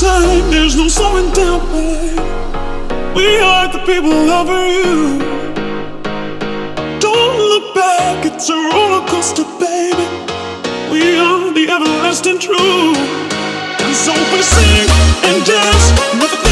time, there's no slowing down, babe. We are the people over you. Don't look back, it's a roller coaster, baby. We are the everlasting truth. And so we sing and dance with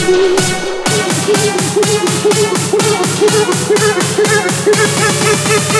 Thank you.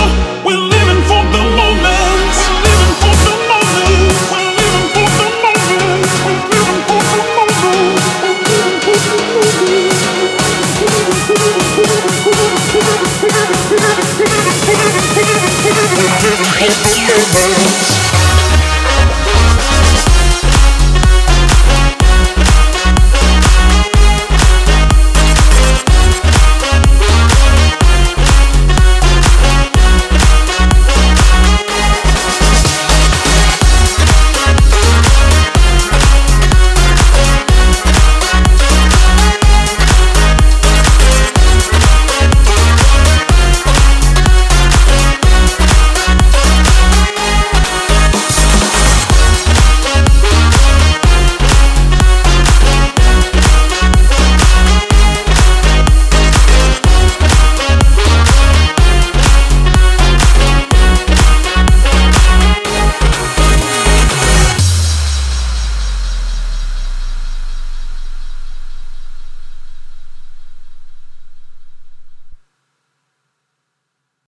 Pittsburgh.